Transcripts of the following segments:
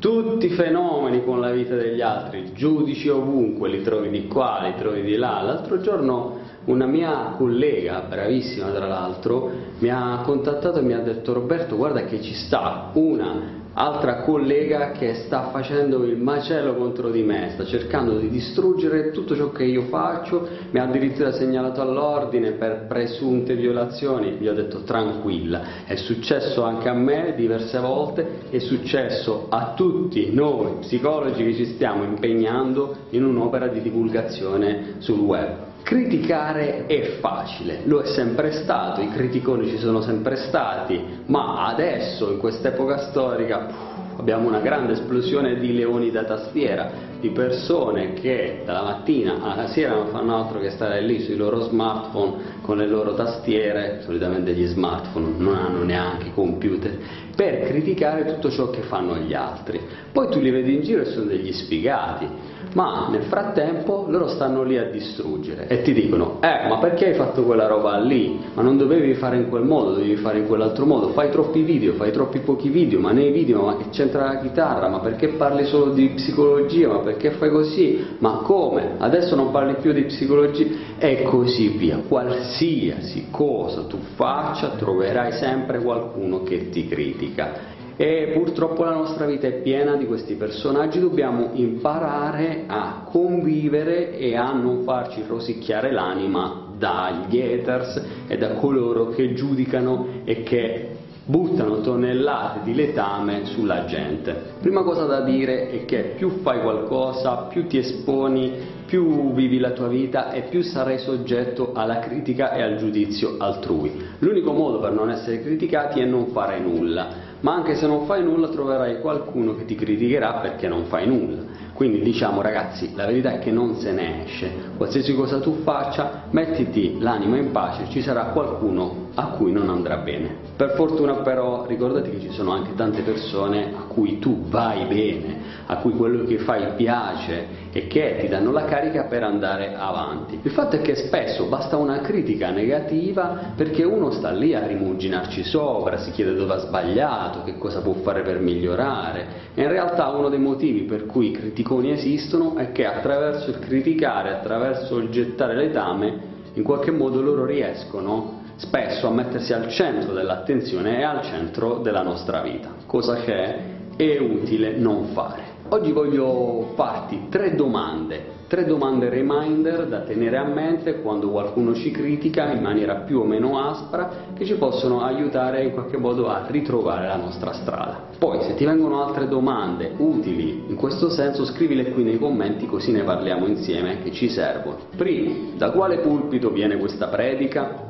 Tutti i fenomeni con la vita degli altri, giudici ovunque, li trovi di qua, li trovi di là. L'altro giorno una mia collega, bravissima tra l'altro, mi ha contattato e mi ha detto Roberto guarda che ci sta una altra collega che sta facendo il macello contro di me, sta cercando di distruggere tutto ciò che io faccio, mi ha addirittura segnalato all'ordine per presunte violazioni, gli ho detto tranquilla, è successo anche a me diverse volte, è successo a tutti noi psicologi che ci stiamo impegnando in un'opera di divulgazione sul web. Criticare è facile, lo è sempre stato, i criticoni ci sono sempre stati, ma adesso in quest'epoca storica abbiamo una grande esplosione di leoni da tastiera, di persone che dalla mattina alla sera non fanno altro che stare lì sui loro smartphone con le loro tastiere, solitamente gli smartphone non hanno neanche computer, per criticare tutto ciò che fanno gli altri. Poi tu li vedi in giro e sono degli sfigati ma nel frattempo loro stanno lì a distruggere e ti dicono eh ma perché hai fatto quella roba lì? Ma non dovevi fare in quel modo dovevi fare in quell'altro modo. Fai troppi video fai troppi pochi video ma nei video ma che c'entra la chitarra ma perché parli solo di psicologia? Ma perché fai così? Ma come? Adesso non parli più di psicologia e così via. Qualsiasi cosa tu faccia troverai sempre qualcuno che ti critica e purtroppo la nostra vita è piena di questi personaggi, dobbiamo imparare a convivere e a non farci rosicchiare l'anima dagli haters e da coloro che giudicano e che buttano tonnellate di letame sulla gente. Prima cosa da dire è che più fai qualcosa, più ti esponi, più vivi la tua vita e più sarai soggetto alla critica e al giudizio altrui. L'unico modo per non essere criticati è non fare nulla ma anche se non fai nulla troverai qualcuno che ti criticherà perché non fai nulla. Quindi diciamo ragazzi, la verità è che non se ne esce, qualsiasi cosa tu faccia, mettiti l'anima in pace, ci sarà qualcuno a cui non andrà bene. Per fortuna però ricordati che ci sono anche tante persone a cui tu vai bene, a cui quello che fai piace e che ti danno la carica per andare avanti. Il fatto è che spesso basta una critica negativa perché uno sta lì a rimuginarci sopra, si chiede dove ha sbagliato, che cosa può fare per migliorare e in realtà uno dei motivi per cui i criticoni esistono è che attraverso il criticare, attraverso il gettare letame, in qualche modo loro riescono spesso a mettersi al centro dell'attenzione e al centro della nostra vita, cosa che è utile non fare. Oggi voglio farti tre domande, tre domande reminder da tenere a mente quando qualcuno ci critica in maniera più o meno aspra che ci possono aiutare in qualche modo a ritrovare la nostra strada. Poi se ti vengono altre domande utili in questo senso scrivile qui nei commenti così ne parliamo insieme che ci servono. Primo, da quale pulpito viene questa predica?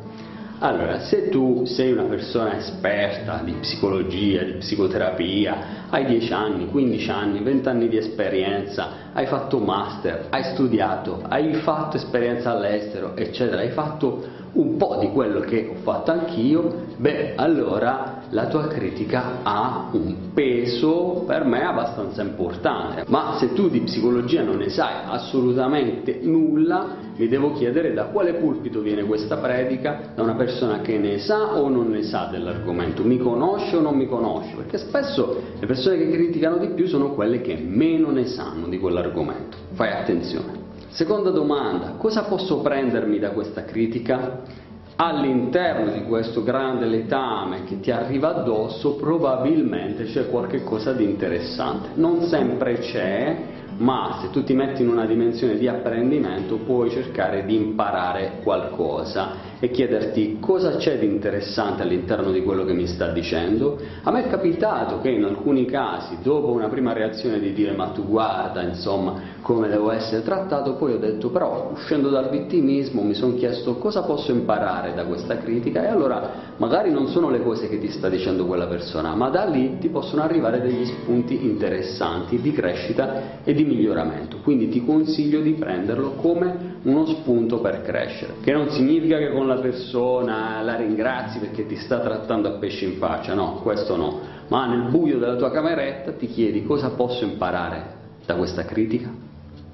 Allora, se tu sei una persona esperta di psicologia, di psicoterapia, hai 10 anni, 15 anni, 20 anni di esperienza, hai fatto master, hai studiato, hai fatto esperienza all'estero, eccetera, hai fatto un po' di quello che ho fatto anch'io, beh, allora la tua critica ha un peso per me abbastanza importante. Ma se tu di psicologia non ne sai assolutamente nulla, mi devo chiedere da quale pulpito viene questa predica, da una persona che ne sa o non ne sa dell'argomento, mi conosce o non mi conosce, perché spesso le persone che criticano di più sono quelle che meno ne sanno di quell'argomento. Fai attenzione. Seconda domanda, cosa posso prendermi da questa critica? All'interno di questo grande letame che ti arriva addosso probabilmente c'è qualche cosa di interessante. Non sempre c'è, ma se tu ti metti in una dimensione di apprendimento puoi cercare di imparare qualcosa e chiederti cosa c'è di interessante all'interno di quello che mi sta dicendo. A me è capitato che in alcuni casi, dopo una prima reazione di dire ma tu guarda, insomma, come devo essere trattato, poi ho detto però uscendo dal vittimismo mi sono chiesto cosa posso imparare da questa critica e allora magari non sono le cose che ti sta dicendo quella persona, ma da lì ti possono arrivare degli spunti interessanti di crescita e di miglioramento. Quindi ti consiglio di prenderlo come uno spunto per crescere, che non significa che con la persona la ringrazi perché ti sta trattando a pesce in faccia, no, questo no, ma nel buio della tua cameretta ti chiedi cosa posso imparare da questa critica?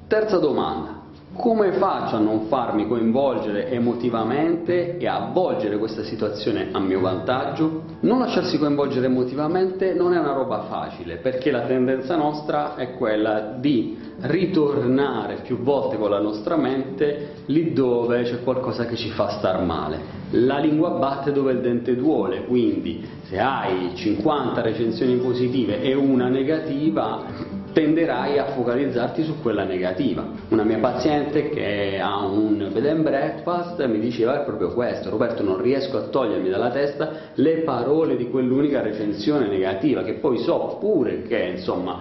Terza domanda, come faccio a non farmi coinvolgere emotivamente e a avvolgere questa situazione a mio vantaggio? Non lasciarsi coinvolgere emotivamente non è una roba facile, perché la tendenza nostra è quella di ritornare più volte con la nostra mente lì dove c'è qualcosa che ci fa star male. La lingua batte dove il dente duole, quindi se hai 50 recensioni positive e una negativa, tenderai a focalizzarti su quella negativa. Una mia paziente che ha un bed and breakfast mi diceva proprio questo, Roberto non riesco a togliermi dalla testa le parole di quell'unica recensione negativa che poi so pure che insomma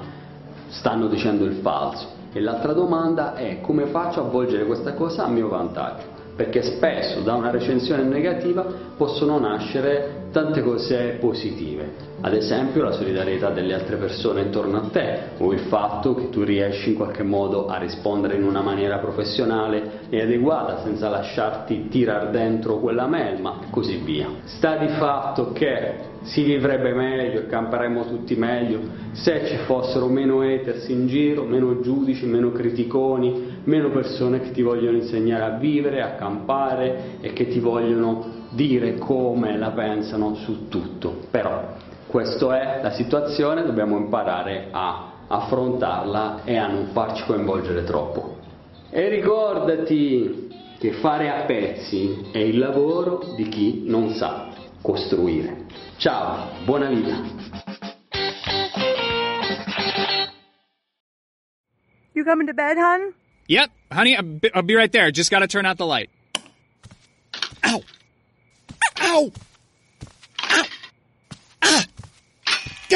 stanno dicendo il falso. E l'altra domanda è come faccio a volgere questa cosa a mio vantaggio? Perché spesso da una recensione negativa possono nascere tante cose positive. Ad esempio la solidarietà delle altre persone intorno a te o il fatto che tu riesci in qualche modo a rispondere in una maniera professionale e adeguata senza lasciarti tirar dentro quella melma e così via. Sta di fatto che si vivrebbe meglio e camperemmo tutti meglio se ci fossero meno haters in giro, meno giudici, meno criticoni, meno persone che ti vogliono insegnare a vivere, a campare e che ti vogliono dire come la pensano su tutto. Però questa è la situazione, dobbiamo imparare a affrontarla e a non farci coinvolgere troppo. E ricordati che fare a pezzi è il lavoro di chi non sa costruire. Ciao, buona vita! You coming to bed, hon? Yep, honey, I'll be right there. Just gotta turn out the light. Ow! Ow!